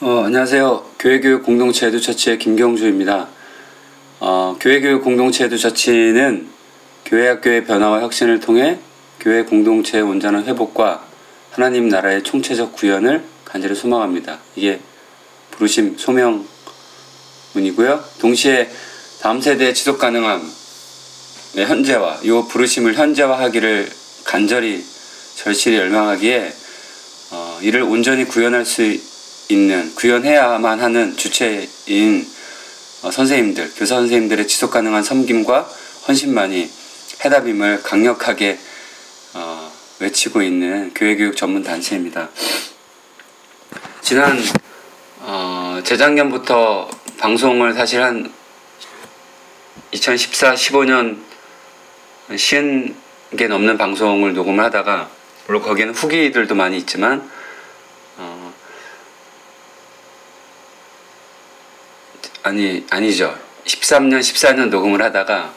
어, 안녕하세요. 교회교육 공동체 에듀처치의 김경주입니다. 어, 교회교육 공동체 에듀처치는 교회학교의 변화와 혁신을 통해 교회 공동체의 온전한 회복과 하나님 나라의 총체적 구현을 간절히 소망합니다. 이게 부르심 소명문이고요. 동시에 다음 세대의 지속 가능함의 현재화, 이 부르심을 현재화하기를 간절히 절실히 열망하기에 어, 이를 온전히 구현할 수 있는 구현해야만 하는 주체인 어, 선생님들, 교사 선생님들의 지속 가능한 섬김과 헌신만이 해답임을 강력하게 어, 외치고 있는 교회교육 전문 단체입니다. 지난 어, 재작년부터 방송을 사실 한 2014, 15년 쉬운 게 넘는 방송을 녹음을 하다가 물론 거기에는 후기들도 많이 있지만 어, 아니 아니죠 13년 14년 녹음을 하다가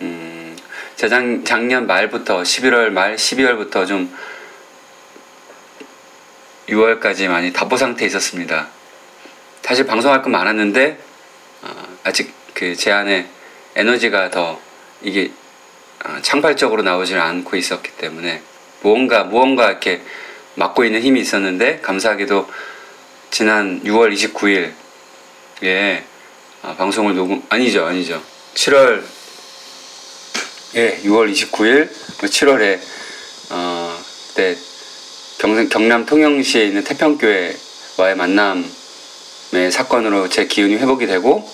음, 재작 작년 말부터 11월 말 12월부터 좀 6월까지 많이 답보 상태에 있었습니다. 사실 방송할 건 많았는데 어, 아직 그 제 안에 에너지가 더 이게 어, 창발적으로 나오질 않고 있었기 때문에 무언가 무언가 이렇게 맡고 있는 힘이 있었는데 감사하게도 지난 6월 29일에 아, 방송을 녹음 아니죠 아니죠. 7월 예 6월 29일 7월에 어, 그때 경, 경남 통영시에 있는 태평교회와의 만남의 사건으로 제 기운이 회복이 되고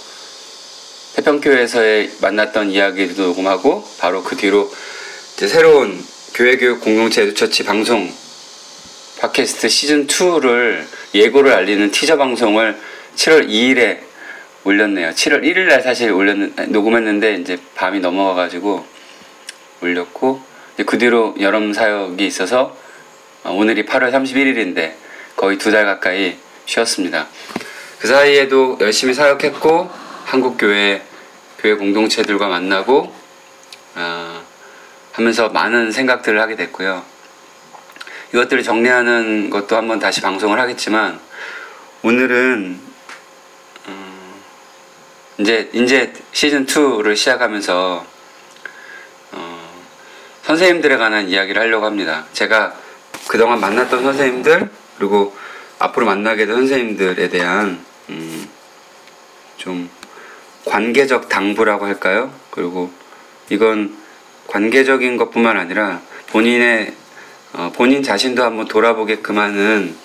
태평교회에서의 만났던 이야기도 녹음하고 바로 그 뒤로 이제 새로운 교회교육 공동체 에듀처치 방송 팟캐스트 시즌 2를 예고를 알리는 티저 방송을 7월 2일에 올렸네요. 7월 1일 날 사실 올렸 녹음했는데 이제 밤이 넘어가 가지고 올렸고 그 뒤로 여름 사역이 있어서 오늘이 8월 31일인데 거의 두 달 가까이 쉬었습니다. 그 사이에도 열심히 사역했고 한국 교회 교회 공동체들과 만나고 어, 하면서 많은 생각들을 하게 됐고요. 이것들을 정리하는 것도 한번 다시 방송을 하겠지만 오늘은 음, 이제 이제 시즌 2를 시작하면서 어, 선생님들에 관한 이야기를 하려고 합니다. 제가 그동안 만났던 선생님들 그리고 앞으로 만나게 될 선생님들에 대한 음, 좀 관계적 당부라고 할까요? 그리고 이건 관계적인 것뿐만 아니라 본인의 어, 본인 자신도 한번 돌아보게끔 하는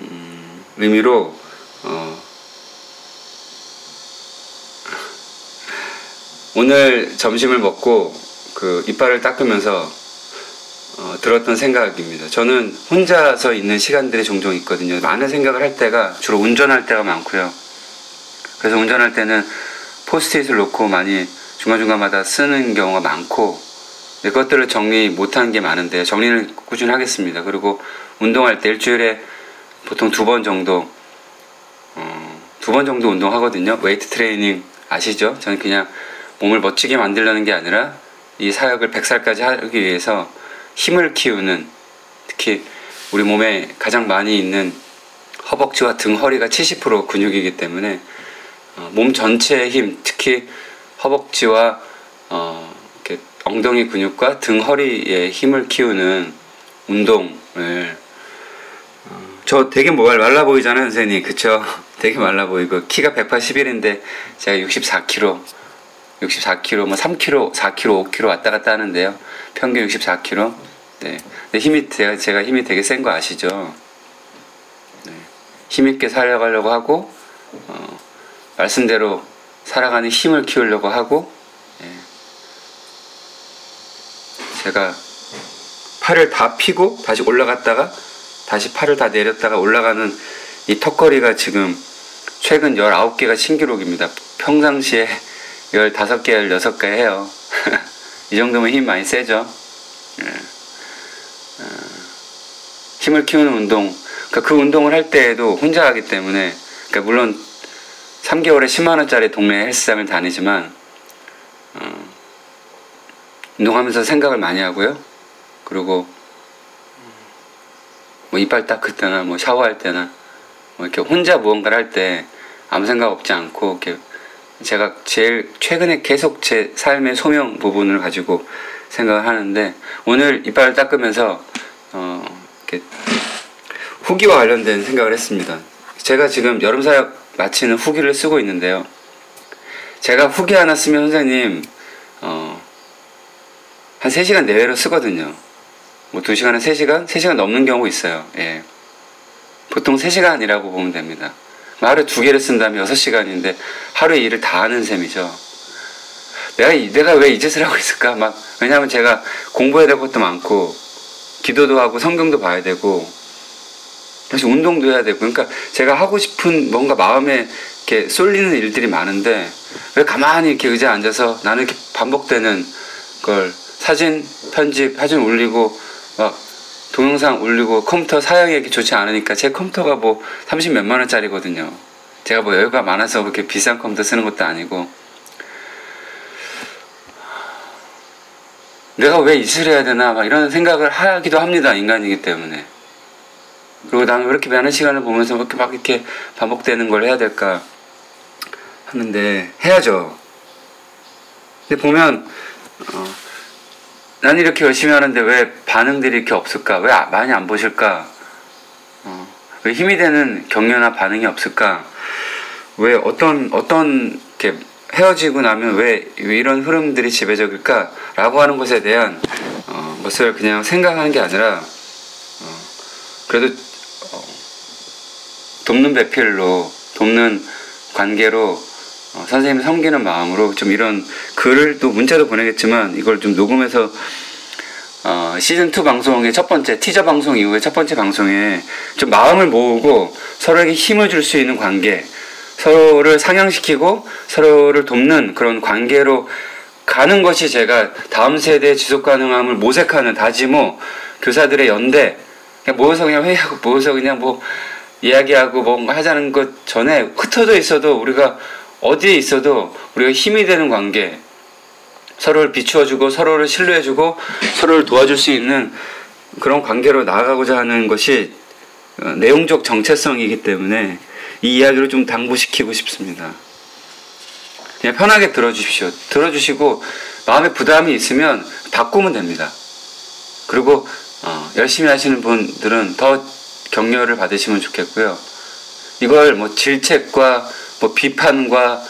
음, 의미로 어, 오늘 점심을 먹고 그 이빨을 닦으면서 어, 들었던 생각입니다. 저는 혼자서 있는 시간들이 종종 있거든요. 많은 생각을 할 때가 주로 운전할 때가 많고요. 그래서 운전할 때는 포스트잇을 놓고 많이 중간중간마다 쓰는 경우가 많고 이것들을 정리 못한 게 많은데 정리는 꾸준히 하겠습니다. 그리고 운동할 때 일주일에 보통 두 번 정도 어, 두 번 정도 운동하거든요. 웨이트 트레이닝 아시죠? 저는 그냥 몸을 멋지게 만들려는 게 아니라 이 사역을 100살까지 하기 위해서 힘을 키우는 특히 우리 몸에 가장 많이 있는 허벅지와 등 허리가 70% 근육이기 때문에 어, 몸 전체의 힘, 특히 허벅지와 어, 엉덩이 근육과 등 허리의 힘을 키우는 운동을 어, 저 되게 뭐 말라 보이잖아요, 선생님. 그쵸? 되게 말라 보이고 키가 181인데 제가 64kg, 64kg, 뭐 3kg, 4kg, 5kg 왔다 갔다 하는데요. 평균 64kg. 네. 근데 힘이 제가 제가 힘이 되게 센 거 아시죠? 네. 힘 있게 살아가려고 하고 어, 말씀대로 살아가는 힘을 키우려고 하고 예. 제가 팔을 다 피고 다시 올라갔다가 다시 팔을 다 내렸다가 올라가는 이 턱걸이가 지금 최근 19개가 신기록입니다. 평상시에 15개, 16개 해요. 이 정도면 힘 많이 세죠. 예. 어, 힘을 키우는 운동. 그러니까 그 운동을 할 때에도 혼자 하기 때문에, 그러니까 물론 3개월에 10만원짜리 동네 헬스장을 다니지만, 어, 운동하면서 생각을 많이 하고요. 그리고, 뭐 이빨 닦을 때나, 뭐 샤워할 때나, 뭐 이렇게 혼자 무언가를 할 때 아무 생각 없지 않고 이렇게 제가 제일 최근에 계속 제 삶의 소명 부분을 가지고 생각을 하는데 오늘 이빨을 닦으면서 어 이렇게 후기와 관련된 생각을 했습니다. 제가 지금 여름 사역 마치는 후기를 쓰고 있는데요. 제가 후기 하나 쓰면 선생님 어, 한 3시간 내외로 쓰거든요. 뭐 2시간에 3시간? 3시간 넘는 경우 있어요. 예. 보통 3시간이라고 보면 됩니다. 뭐 하루에 두 개를 쓴다면 6시간인데 하루에 일을 다 하는 셈이죠. 내가, 내가 왜 이 짓을 하고 있을까? 막, 왜냐하면 제가 공부해야 될 것도 많고, 기도도 하고, 성경도 봐야 되고, 사실 운동도 해야 되고, 그러니까 제가 하고 싶은 뭔가 마음에 이렇게 쏠리는 일들이 많은데, 왜 가만히 이렇게 의자에 앉아서 나는 이렇게 반복되는 걸 사진 편집, 사진 올리고, 막 동영상 올리고 컴퓨터 사양이 좋지 않으니까 제 컴퓨터가 뭐 30 몇만 원짜리거든요. 제가 뭐 여유가 많아서 그렇게 비싼 컴퓨터 쓰는 것도 아니고. 내가 왜 이슬 해야 되나 막 이런 생각을 하기도 합니다. 인간이기 때문에. 그리고 나는 왜 이렇게 많은 시간을 보면서 이렇게 막 이렇게 반복되는 걸 해야 될까 하는데 해야죠. 근데 보면 어, 난 이렇게 열심히 하는데 왜 반응들이 이렇게 없을까? 왜 많이 안 보실까? 어, 왜 힘이 되는 격려나 반응이 없을까? 왜 어떤 어떤 이렇게 헤어지고 나면 왜, 왜 이런 흐름들이 지배적일까? 라고 하는 것에 대한 어, 것을 그냥 생각하는 게 아니라 어, 그래도 어, 돕는 배필로 돕는 관계로 어, 선생님 섬기는 마음으로 좀 이런 글을 또 문자도 보내겠지만 이걸 좀 녹음해서 어, 시즌 2 방송의 첫 번째 티저 방송 이후에 첫 번째 방송에 좀 마음을 모으고 서로에게 힘을 줄 수 있는 관계, 서로를 상향시키고 서로를 돕는 그런 관계로 가는 것이 제가 다음 세대의 지속 가능함을 모색하는 다지모 교사들의 연대 그냥 모여서 그냥 회의하고 모여서 그냥 뭐 이야기하고 뭔가 하자는 것 전에 흩어져 있어도 우리가 어디에 있어도 우리가 힘이 되는 관계, 서로를 비추어주고 서로를 신뢰해주고 서로를 도와줄 수 있는 그런 관계로 나아가고자 하는 것이 어, 내용적 정체성이기 때문에 이 이야기를 좀 당부시키고 싶습니다. 그냥 편하게 들어주십시오. 들어주시고 마음에 부담이 있으면 바꾸면 됩니다. 그리고 어, 열심히 하시는 분들은 더 격려를 받으시면 좋겠고요. 이걸 뭐 질책과 뭐 비판과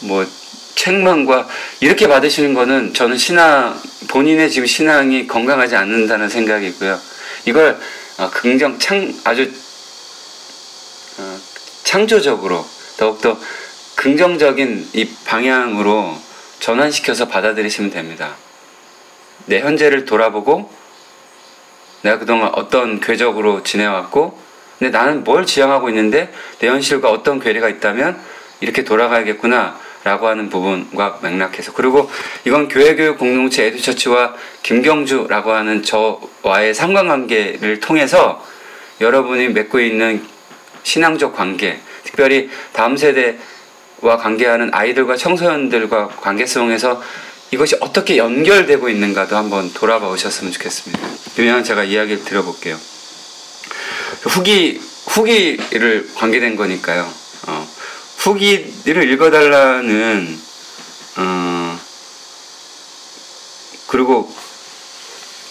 뭐 책망과 이렇게 받으시는 거는 저는 신앙 본인의 지금 신앙이 건강하지 않는다는 생각이고요. 이걸 어, 긍정 창 아주 어, 창조적으로 더욱더 긍정적인 이 방향으로 전환시켜서 받아들이시면 됩니다. 내 현재를 돌아보고 내가 그동안 어떤 궤적으로 지내왔고 근데 나는 뭘 지향하고 있는데 내 현실과 어떤 괴리가 있다면 이렇게 돌아가야겠구나 라고 하는 부분과 맥락해서 그리고 이건 교회교육 공동체 에듀처치와 김경주라고 하는 저와의 상관관계를 통해서 여러분이 맺고 있는 신앙적 관계 특별히 다음 세대와 관계하는 아이들과 청소년들과 관계성에서 이것이 어떻게 연결되고 있는가도 한번 돌아봐 오셨으면 좋겠습니다. 그러면 제가 이야기를 드려볼게요. 후기 후기를 관계된 거니까요. 어, 후기를 읽어달라는 어, 그리고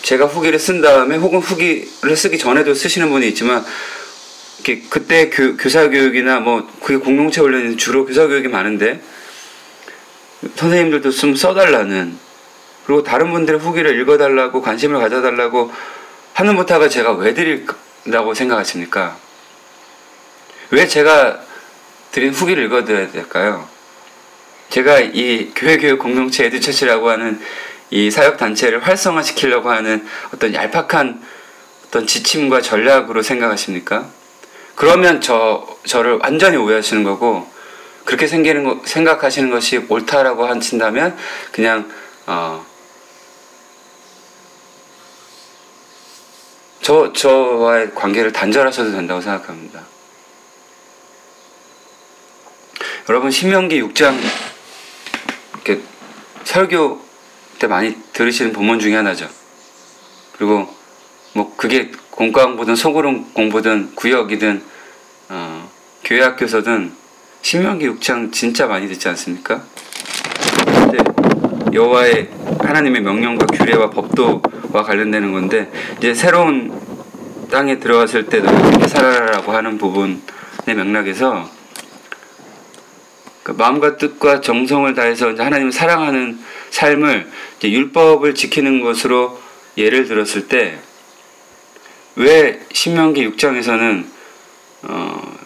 제가 후기를 쓴 다음에 혹은 후기를 쓰기 전에도 쓰시는 분이 있지만 이렇게 그때 교, 교사 교육이나 뭐 그게 공동체 훈련이 주로 교사 교육이 많은데 선생님들도 좀 써달라는 그리고 다른 분들의 후기를 읽어달라고 관심을 가져달라고 하는 부탁을 제가 왜 드릴 라고 생각하십니까? 왜 제가 드린 후기를 읽어드려야 될까요? 제가 이 교회교육 공동체 에듀처치라고 하는 이 사역단체를 활성화시키려고 하는 어떤 얄팍한 어떤 지침과 전략으로 생각하십니까? 그러면 저, 저를 완전히 오해하시는 거고, 그렇게 생기는 거, 생각하시는 것이 옳다라고 하신다면, 그냥, 어, 저, 저와의 관계를 단절하셔도 된다고 생각합니다. 여러분, 신명기 6장, 이렇게 설교 때 많이 들으시는 본문 중에 하나죠. 그리고 뭐 그게 공과공부든 소그룹 공부든 구역이든 어, 교회 학교에서든 신명기 6장 진짜 많이 듣지 않습니까? 여호와의 하나님의 명령과 규례와 법도 와 관련되는 건데 이제 새로운 땅에 들어갔을 때도 이렇게 살아라라고 하는 부분의 맥락에서 그 마음과 뜻과 정성을 다해서 하나님을 사랑하는 삶을 율법을 지키는 것으로 예를 들었을 때 왜 신명기 6장에서는 어,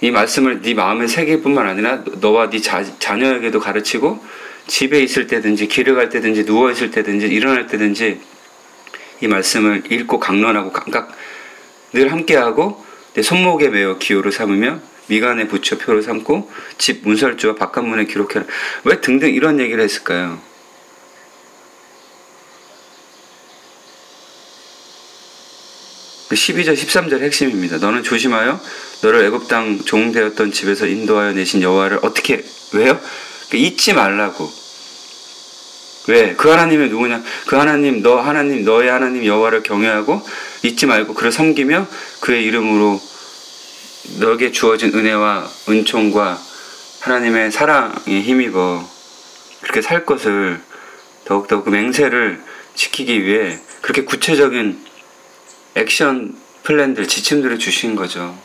이 말씀을 네 마음에 새길뿐만 아니라 너와 네 자, 자녀에게도 가르치고 집에 있을 때든지 길을 갈 때든지 누워 있을 때든지 일어날 때든지 이 말씀을 읽고 강론하고 감각 늘 함께하고 내 손목에 매어 기호로 삼으며 미간에 붙여 표로 삼고 집 문설주와 바깥문에 기록해라. 왜 등등 이런 얘기를 했을까요? 그 12절 13절 핵심입니다. 너는 조심하여 너를 애굽 땅 종되었던 집에서 인도하여 내신 여호와를 어떻게 왜요? 그 잊지 말라고. 왜? 그 하나님이 누구냐? 그 하나님 너 하나님 너의 하나님 여호와를 경외하고 잊지 말고 그를 섬기며 그의 이름으로 너에게 주어진 은혜와 은총과 하나님의 사랑에 힘입어 그렇게 살 것을 더욱더 그 맹세를 지키기 위해 그렇게 구체적인 액션 플랜들, 지침들을 주신 거죠.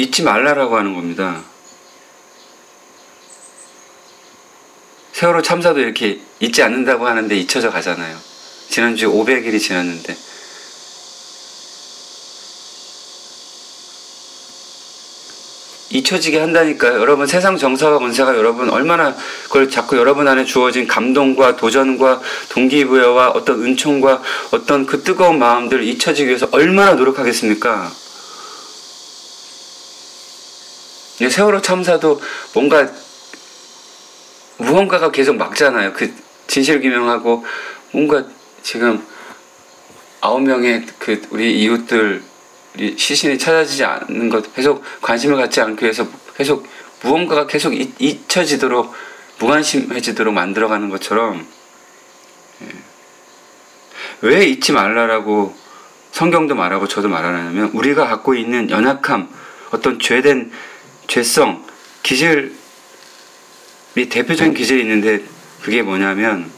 잊지 말라라고 하는 겁니다. 세월호 참사도 이렇게 잊지 않는다고 하는데 잊혀져 가잖아요. 지난주에 500일이 지났는데. 잊혀지게 한다니까요. 여러분 세상 정사와 권세가 여러분 얼마나 그걸 자꾸 여러분 안에 주어진 감동과 도전과 동기부여와 어떤 은총과 어떤 그 뜨거운 마음들을 잊혀지기 위해서 얼마나 노력하겠습니까? 세월호 참사도 뭔가 무언가가 계속 막잖아요. 그 진실 규명하고 뭔가 지금 아홉 명의 그 우리 이웃들 시신이 찾아지지 않는 것 계속 관심을 갖지 않기 위해서 계속 무언가가 계속 잊 혀지도록 무관심해지도록 만들어가는 것처럼 예. 왜 잊지 말라라고 성경도 말하고 저도 말하냐면 우리가 갖고 있는 연약함 어떤 죄된 죄성 기질이 대표적인 기질이 있는데 그게 뭐냐면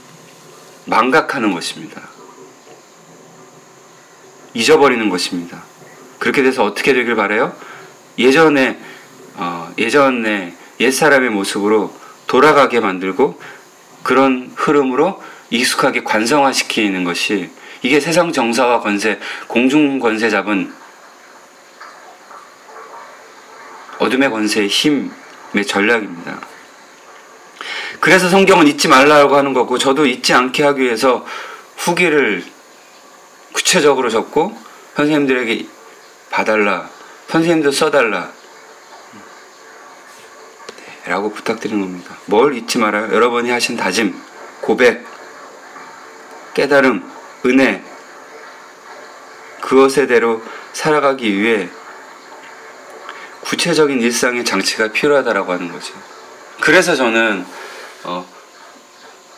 망각하는 것입니다. 잊어버리는 것입니다. 그렇게 돼서 어떻게 되길 바래요? 예전에 어, 예전에 옛 사람의 모습으로 돌아가게 만들고 그런 흐름으로 익숙하게 관성화시키는 것이 이게 세상 정사와 권세, 공중 권세 잡은 어둠의 권세의 힘의 전략입니다. 그래서 성경은 잊지 말라고 하는 거고 저도 잊지 않게 하기 위해서 후기를 구체적으로 적고 선생님들에게 봐달라. 선생님도 써달라. 네, 라고 부탁드리는 겁니다. 뭘 잊지 말아요? 여러분이 하신 다짐, 고백, 깨달음, 은혜, 그것에 대로 살아가기 위해 구체적인 일상의 장치가 필요하다라고 하는 거죠. 그래서 저는 어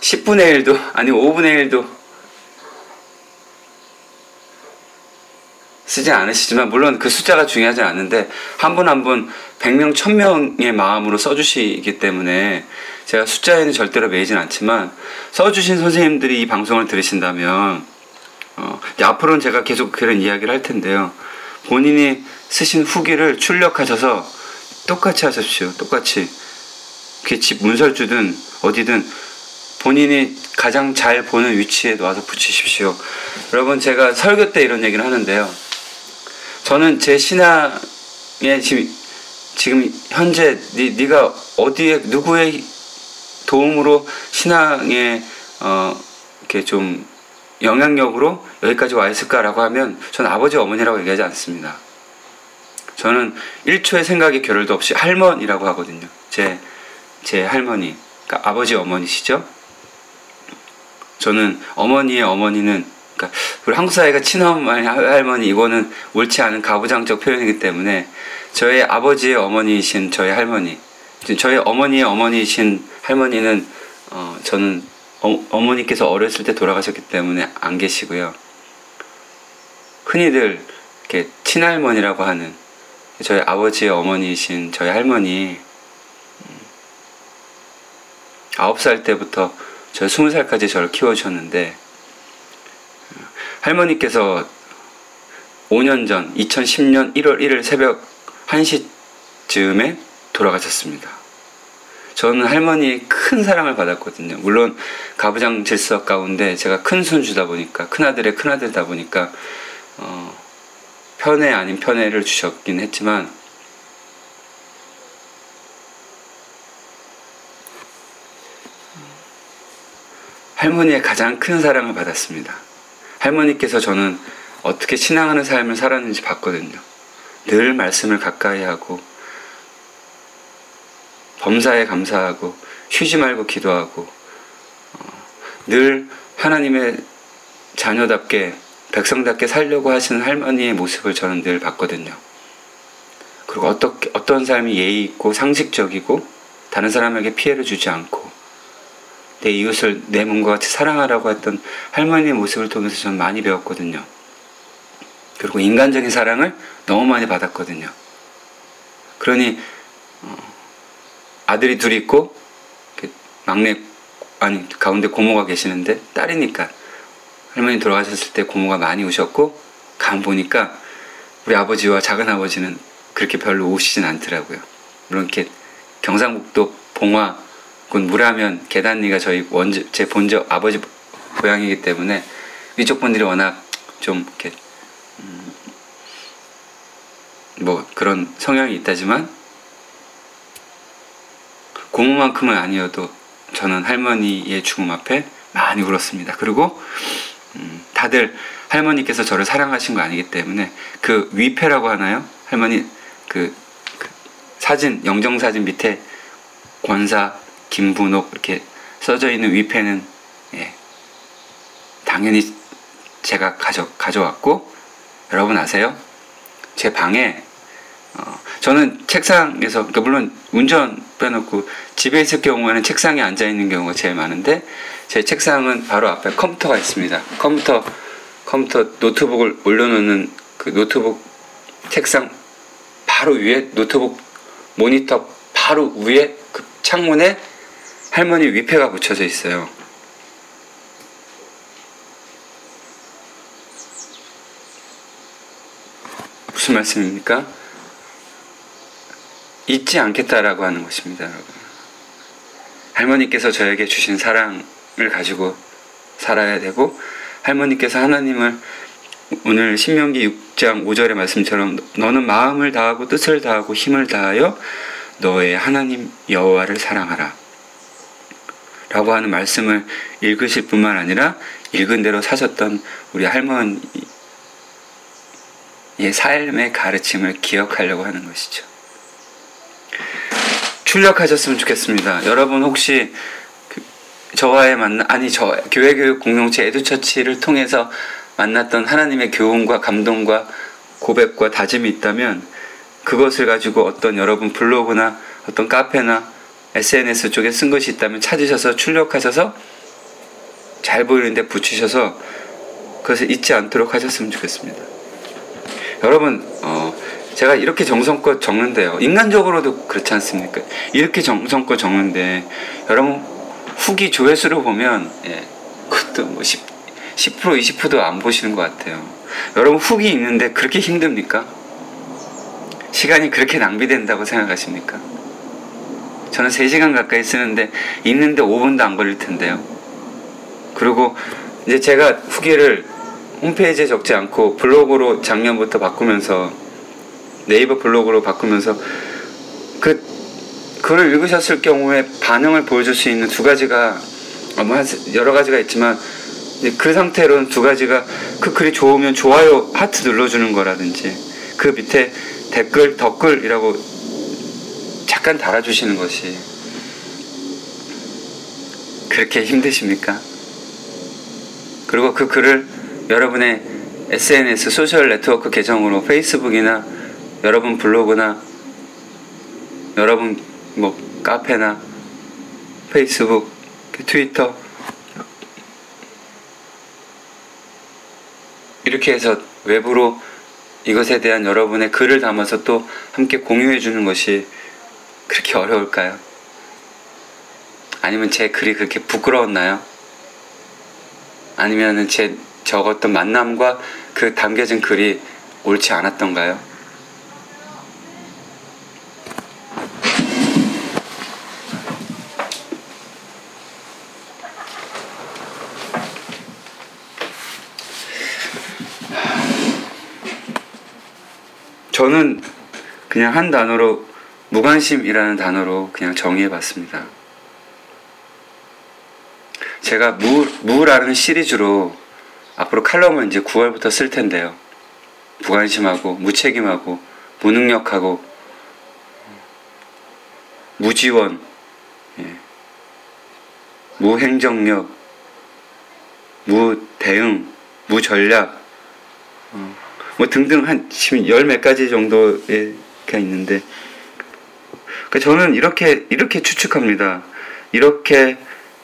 10분의 1도 아니 5분의 1도 쓰지 않으시지만 물론 그 숫자가 중요하지 않은데 한 분 한 분 100명 1000명의 마음으로 써주시기 때문에 제가 숫자에는 절대로 매이진 않지만 써주신 선생님들이 이 방송을 들으신다면 어, 앞으로는 제가 계속 그런 이야기를 할 텐데요. 본인이 쓰신 후기를 출력하셔서 똑같이 하십시오. 똑같이. 그게 집 문설주든 어디든 본인이 가장 잘 보는 위치에 놔서 붙이십시오. 여러분 제가 설교 때 이런 얘기를 하는데요. 저는 제 신앙에 지금, 지금 현재 네, 네가 어디에 누구의 도움으로 신앙에 어, 이렇게 좀 영향력으로 여기까지 와 있을까라고 하면 저는 아버지 어머니라고 얘기하지 않습니다. 저는 1초의 생각의 결혈도 없이 할머니라고 하거든요. 제, 제 할머니. 그러니까 아버지 어머니시죠? 저는 어머니의 어머니는 그러니까 우리 한국 사회가 친어머니 할머니 이거는 옳지 않은 가부장적 표현이기 때문에 저의 아버지의 어머니이신 저의 할머니 저희 어머니의 어머니이신 할머니는 어, 저는 어, 어머니께서 어렸을 때 돌아가셨기 때문에 안 계시고요. 흔히들 이렇게 친할머니라고 하는 저희 아버지의 어머니이신 저희 할머니 음, 아홉 살 때부터 저 스무 살까지 저를 키워주셨는데 할머니께서 5년 전 2010년 1월 1일 새벽 1시쯤에 돌아가셨습니다. 저는 할머니의 큰 사랑을 받았거든요. 물론 가부장 질서 가운데 제가 큰 손주다 보니까 큰 아들의 큰 아들이다 보니까 어, 편애 아닌 편애를 주셨긴 했지만 할머니의 가장 큰 사랑을 받았습니다. 할머니께서 저는 어떻게 신앙하는 삶을 살았는지 봤거든요. 늘 말씀을 가까이 하고 범사에 감사하고 쉬지 말고 기도하고 어, 늘 하나님의 자녀답게 백성답게 살려고 하시는 할머니의 모습을 저는 늘 봤거든요. 그리고 어떻게, 어떤 삶이 예의 있고 상식적이고 다른 사람에게 피해를 주지 않고 내 이웃을 내 몸과 같이 사랑하라고 했던 할머니의 모습을 통해서 저는 많이 배웠거든요. 그리고 인간적인 사랑을 너무 많이 받았거든요. 그러니 어, 아들이 둘 있고 막내 아니 가운데 고모가 계시는데 딸이니까 할머니 돌아가셨을 때 고모가 많이 오셨고 간 보니까 우리 아버지와 작은 아버지는 그렇게 별로 오시진 않더라고요. 물론 이렇게 경상북도 봉화군 무라면 계단리가 저희 원제 제 본적 아버지 고향이기 때문에 이쪽 분들이 워낙 좀 이렇게 음, 뭐 그런 성향이 있다지만 고모만큼은 아니어도 저는 할머니의 죽음 앞에 많이 울었습니다. 그리고 음, 다들 할머니께서 저를 사랑하신 거 아니기 때문에 그 위패라고 하나요? 할머니 그, 그 사진 영정 사진 밑에 권사 김분옥 이렇게 써져 있는 위패는 예, 당연히 제가 가져 가져왔고 여러분 아세요? 제 방에 어, 저는 책상에서 그러니까 물론 운전 빼놓고 집에 있을 경우에는 책상에 앉아 있는 경우가 제일 많은데 제 책상은 바로 앞에 컴퓨터가 있습니다. 컴퓨터 컴퓨터 노트북을 올려놓는 그 노트북 책상 바로 위에 노트북 모니터 바로 위에 그 창문에 할머니 위패가 붙여져 있어요. 무슨 말씀입니까? 잊지 않겠다라고 하는 것입니다, 여러분. 할머니께서 저에게 주신 사랑을 가지고 살아야 되고, 할머니께서 하나님을 오늘 신명기 6장 5절의 말씀처럼 너는 마음을 다하고 뜻을 다하고 힘을 다하여 너의 하나님 여호와를 사랑하라. 라고 하는 말씀을 읽으실 뿐만 아니라 읽은 대로 사셨던 우리 할머니의 삶의 가르침을 기억하려고 하는 것이죠. 출력하셨으면 좋겠습니다. 여러분 혹시 그 저와의 만나 아니 저 교회 교육 공동체 에듀처치를 통해서 만났던 하나님의 교훈과 감동과 고백과 다짐이 있다면 그것을 가지고 어떤 여러분 블로그나 어떤 카페나 SNS 쪽에 쓴 것이 있다면 찾으셔서 출력하셔서 잘 보이는데 붙이셔서 그것을 잊지 않도록 하셨으면 좋겠습니다. 여러분 어, 제가 이렇게 정성껏 적는데요. 인간적으로도 그렇지 않습니까? 이렇게 정성껏 적는데 여러분 후기 조회수를 보면 예, 그것도 뭐 10, 10% 20%도 안 보시는 것 같아요. 여러분 후기 있는데 그렇게 힘듭니까? 시간이 그렇게 낭비된다고 생각하십니까? 저는 3시간 가까이 쓰는데 있는데 5분도 안 걸릴 텐데요. 그리고 이제 제가 후기를 홈페이지에 적지 않고 블로그로 작년부터 바꾸면서 네이버 블로그로 바꾸면서 그 글을 읽으셨을 경우에 반응을 보여줄 수 있는 두 가지가 뭐 여러 가지가 있지만 그 상태로는 두 가지가 그 글이 좋으면 좋아요 하트 눌러주는 거라든지 그 밑에 댓글 덧글이라고 잠깐 달아주시는 것이 그렇게 힘드십니까? 그리고 그 글을 여러분의 SNS 소셜 네트워크 계정으로 페이스북이나 여러분 블로그나 여러분 뭐 카페나 페이스북, 트위터 이렇게 해서 외부로 이것에 대한 여러분의 글을 담아서 또 함께 공유해 주는 것이 그렇게 어려울까요? 아니면 제 글이 그렇게 부끄러웠나요? 아니면 제 적었던 만남과 그 담겨진 글이 옳지 않았던가요? 저는 그냥 한 단어로 무관심이라는 단어로 그냥 정의해 봤습니다. 제가 무, 무라는 시리즈로 앞으로 칼럼을 이제 9월부터 쓸 텐데요. 무관심하고 무책임하고 무능력하고 무지원, 예. 무행정력, 무대응, 무전략, 어, 뭐 등등 한 지금 열 몇 가지 정도가 있는데 그러니까 저는 이렇게 이렇게 추측합니다. 이렇게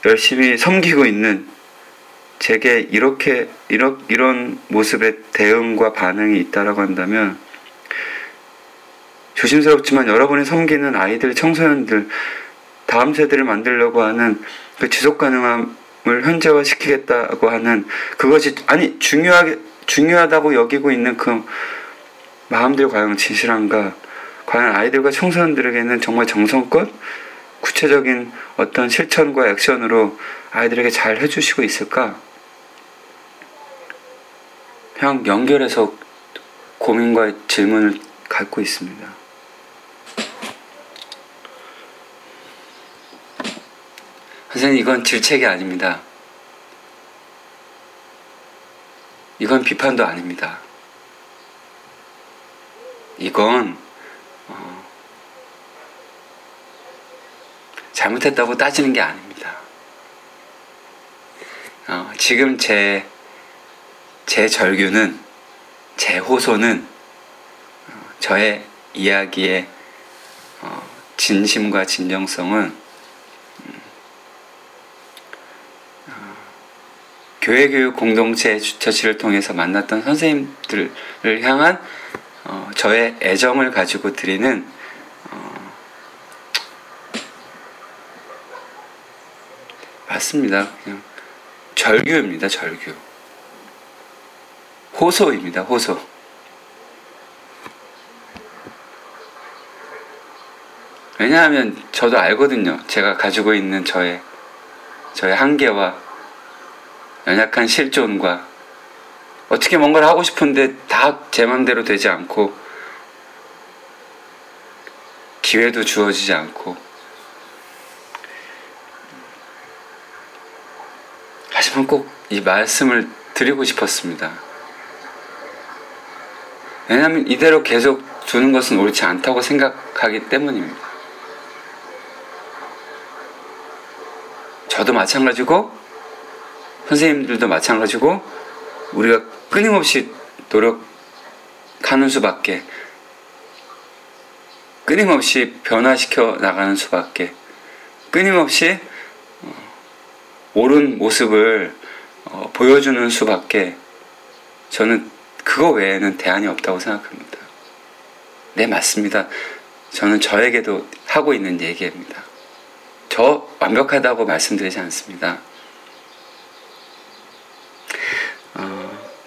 열심히 섬기고 있는 제게 이렇게 이런 이런 모습의 대응과 반응이 있다라고 한다면 조심스럽지만 여러분이 섬기는 아이들, 청소년들 다음 세대를 만들려고 하는 그 지속 가능함을 현재화 시키겠다고 하는 그것이 아니 중요하게 중요하다고 여기고 있는 그 마음들 과연 진실한가? 과연 아이들과 청소년들에게는 정말 정성껏 구체적인 어떤 실천과 액션으로 아이들에게 잘 해주시고 있을까? 그냥 연결해서 고민과 질문을 갖고 있습니다. 선생님, 이건 질책이 아닙니다. 이건 비판도 아닙니다. 이건 어, 잘못했다고 따지는 게 아닙니다. 어, 지금 제, 제 절규는, 제 호소는 어, 저의 이야기의 어, 진심과 진정성은 교회교육 공동체 주처치를 통해서 만났던 선생님들을 향한 어, 저의 애정을 가지고 드리는 어, 맞습니다. 그냥 절규입니다. 절규. 호소입니다. 호소. 왜냐하면 저도 알거든요. 제가 가지고 있는 저의 저의 한계와 연약한 실존과 어떻게 뭔가를 하고 싶은데 다 제 맘대로 되지 않고 기회도 주어지지 않고 하지만 꼭 이 말씀을 드리고 싶었습니다. 왜냐하면 이대로 계속 두는 것은 옳지 않다고 생각하기 때문입니다. 저도 마찬가지고 선생님들도 마찬가지고 우리가 끊임없이 노력하는 수밖에 끊임없이 변화시켜 나가는 수밖에 끊임없이 어, 옳은 모습을 어, 보여주는 수밖에 저는 그거 외에는 대안이 없다고 생각합니다. 네, 맞습니다. 저는 저에게도 하고 있는 얘기입니다. 저 완벽하다고 말씀드리지 않습니다.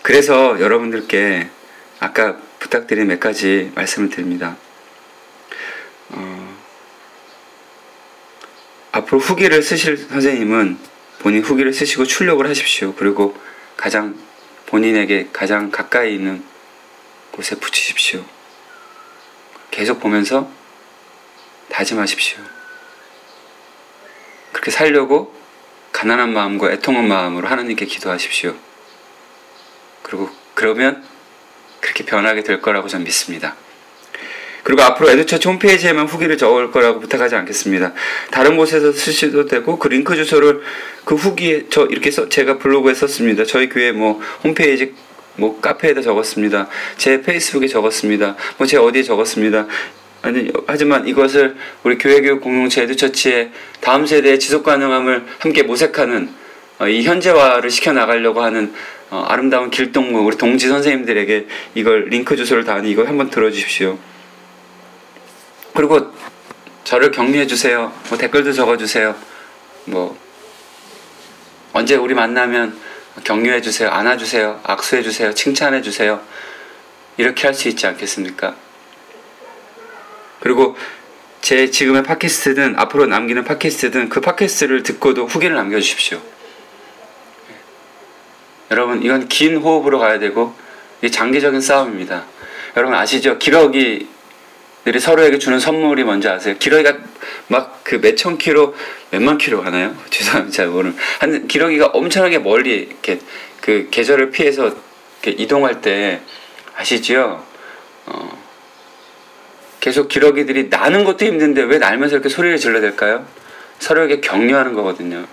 그래서 여러분들께 아까 부탁드린 몇 가지 말씀을 드립니다. 어, 앞으로 후기를 쓰실 선생님은 본인 후기를 쓰시고 출력을 하십시오. 그리고 가장 본인에게 가장 가까이 있는 곳에 붙이십시오. 계속 보면서 다짐하십시오. 그렇게 살려고 가난한 마음과 애통한 마음으로 하나님께 기도하십시오. 그리고 그러면 그렇게 변하게 될 거라고 저는 믿습니다. 그리고 앞으로 에듀처치 홈페이지에만 후기를 적을 거라고 부탁하지 않겠습니다. 다른 곳에서 쓰셔도 되고 그 링크 주소를 그 후기에 저 이렇게 써 제가 블로그에 썼습니다. 저희 교회 뭐 홈페이지 뭐 카페에다 적었습니다. 제 페이스북에 적었습니다. 뭐 제 어디에 적었습니다. 아니, 하지만 이것을 우리 교회교육 공동체 에듀처치의 다음 세대의 지속 가능함을 함께 모색하는 어, 이 현재화를 시켜 나가려고 하는 어, 아름다운 길동무 우리 동지 선생님들에게 이걸 링크 주소를 다니 이거 한번 들어주십시오. 그리고 저를 격려해 주세요. 뭐 댓글도 적어 주세요. 뭐 언제 우리 만나면 격려해 주세요. 안아 주세요. 악수해 주세요. 칭찬해 주세요. 이렇게 할 수 있지 않겠습니까? 그리고 제 지금의 팟캐스트든 앞으로 남기는 팟캐스트든 그 팟캐스트를 듣고도 후기를 남겨 주십시오. 여러분 이건 긴 호흡으로 가야 되고 이 장기적인 싸움입니다. 여러분 아시죠? 기러기들이 서로에게 주는 선물이 뭔지 아세요? 기러기가 막 그 몇천 킬로 몇만 킬로 가나요? 죄송합니다. 잘 모르는 한 기러기가 엄청나게 멀리 이렇게 그 계절을 피해서 이동할 때 아시죠? 어, 계속 기러기들이 나는 것도 힘든데 왜 날면서 이렇게 소리를 질러댈까요? 서로에게 격려하는 거거든요.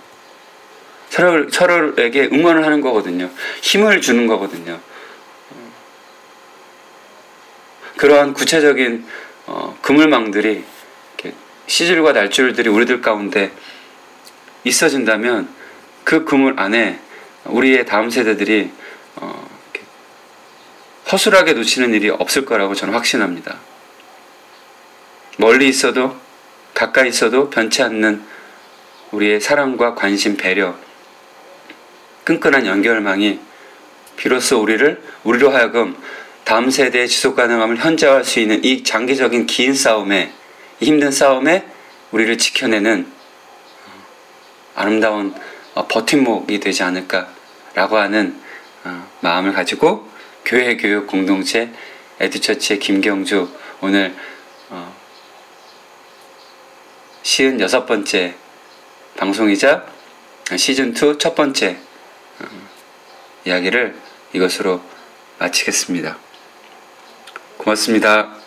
서로, 서로에게 응원을 하는 거거든요. 힘을 주는 거거든요. 그러한 구체적인 어, 그물망들이 시줄과 날줄들이 우리들 가운데 있어진다면 그 그물 안에 우리의 다음 세대들이 어, 허술하게 놓치는 일이 없을 거라고 저는 확신합니다. 멀리 있어도 가까이 있어도 변치 않는 우리의 사랑과 관심, 배려, 끈끈한 연결망이 비로소 우리를 우리로 하여금 다음 세대의 지속 가능함을 현재화할 수 있는 이 장기적인 긴 싸움에 이 힘든 싸움에 우리를 지켜내는 아름다운 어, 버팀목이 되지 않을까라고 하는 어, 마음을 가지고 교회 교육 공동체 에듀처치의 김경주 오늘 어, 시은 여섯 번째 방송이자 시즌 2 첫 번째 이야기를 이것으로 마치겠습니다. 고맙습니다.